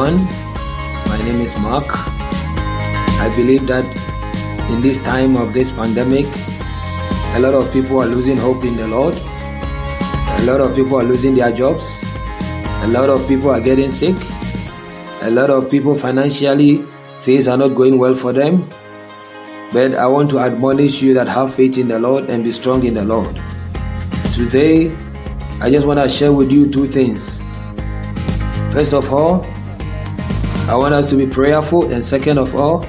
everyone. My name is Mark. I believe that in this time of this pandemic, a lot of people are losing hope in the Lord. A lot of people are losing their jobs. A lot of people are getting sick. A lot of people financially, things are not going well for them. But I want to admonish you that have faith in the Lord and be strong in the Lord. Today, I just want to share with you two things. First of all, I want us to be prayerful, and second of all,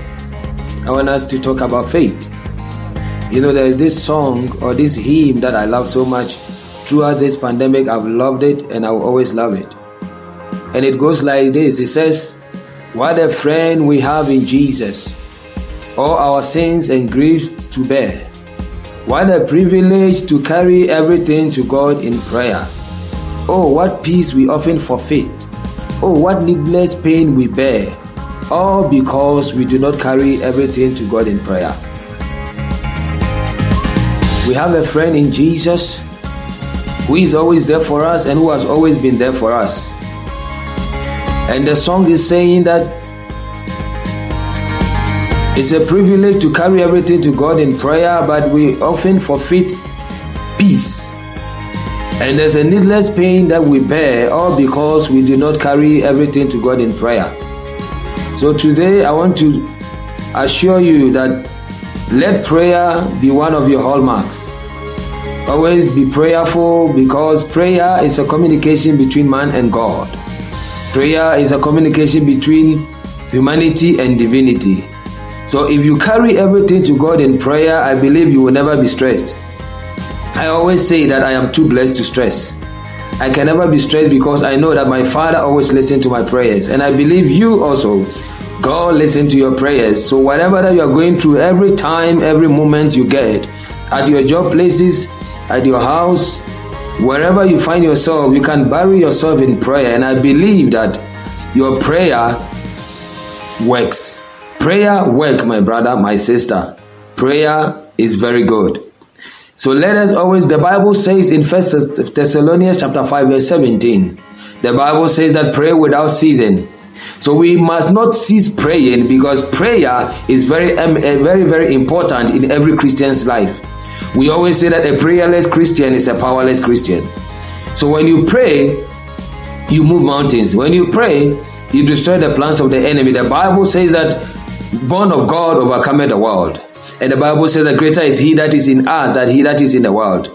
I want us to talk about faith. You know, there is this song or this hymn that I love so much. Throughout this pandemic, I've loved it and I will always love it. And it goes like this it says, What a friend we have in Jesus, all our sins and griefs to bear. What a privilege to carry everything to God in prayer. Oh, what peace we often forfeit Oh, what needless pain we bear, all because we do not carry everything to God in prayer. We have a friend in Jesus who is always there for us and who has always been there for us. And the song is saying that it's a privilege to carry everything to God in prayer, but we often forfeit peace and there's a needless pain that we bear, all because we do not carry everything to God in prayer. So today I want to assure you that let prayer be one of your hallmarks. Always be prayerful because prayer is a communication between man and God. Prayer is a communication between humanity and divinity. So if you carry everything to God in prayer, I believe you will never be stressed. I always say that I am too blessed to stress. I can never be stressed because I know that my Father always listens to my prayers. And I believe you also. God listens to your prayers. So whatever that you are going through, every time, every moment you get, at your job places, at your house, wherever you find yourself, you can bury yourself in prayer. And I believe that your prayer works. Prayer work, my brother, my sister. Prayer is very good. So let us always, the Bible says in First Thessalonians chapter 5 verse 17, the Bible says that pray without ceasing. So we must not cease praying because prayer is very, um, eh, very, very important in every Christian's life. We always say that a prayerless Christian is a powerless Christian. So when you pray, you move mountains. When you pray, you destroy the plans of the enemy. The Bible says that born of God overcometh the world. And the Bible says that greater is he that is in us than he that is in the world.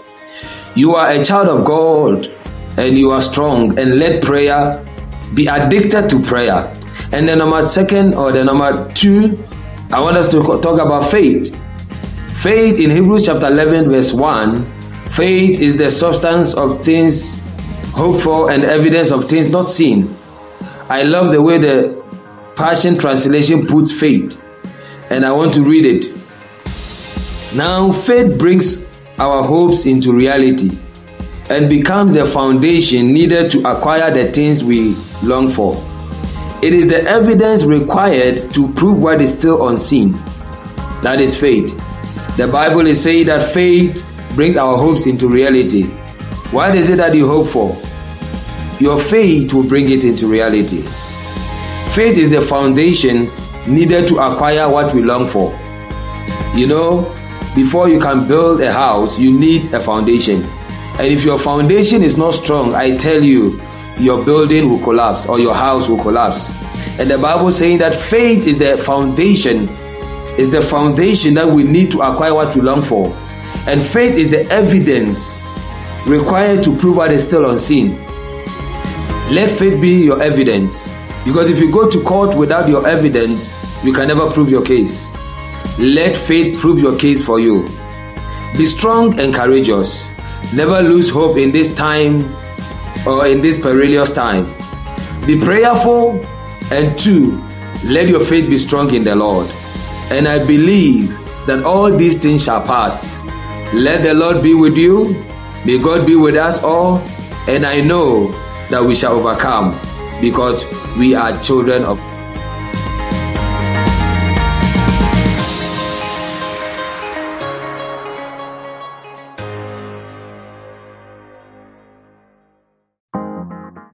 You are a child of God and you are strong and let prayer be addicted to prayer. And the number second or the number two, I want us to talk about faith. Faith in Hebrews chapter 11 verse 1, faith is the substance of things hoped for and evidence of things not seen. I love the way the Passion Translation puts faith, and I want to read it. Now, faith brings our hopes into reality and becomes the foundation needed to acquire the things we long for. It is the evidence required to prove what is still unseen. That is faith. The Bible is saying that faith brings our hopes into reality. What is it that you hope for? Your faith will bring it into reality. Faith is the foundation needed to acquire what we long for. You know, before you can build a house, you need a foundation. And if your foundation is not strong, I tell you, your building will collapse or your house will collapse. And the Bible saying that faith is the foundation, is the foundation that we need to acquire what we long for. And faith is the evidence required to prove what is still unseen. Let faith be your evidence. Because if you go to court without your evidence, you can never prove your case. Let faith prove your case for you. Be strong and courageous. Never lose hope in this time or in this perilous time. Be prayerful and two, let your faith be strong in the Lord. And I believe that all these things shall pass. Let the Lord be with you. May God be with us all. And I know that we shall overcome because we are children of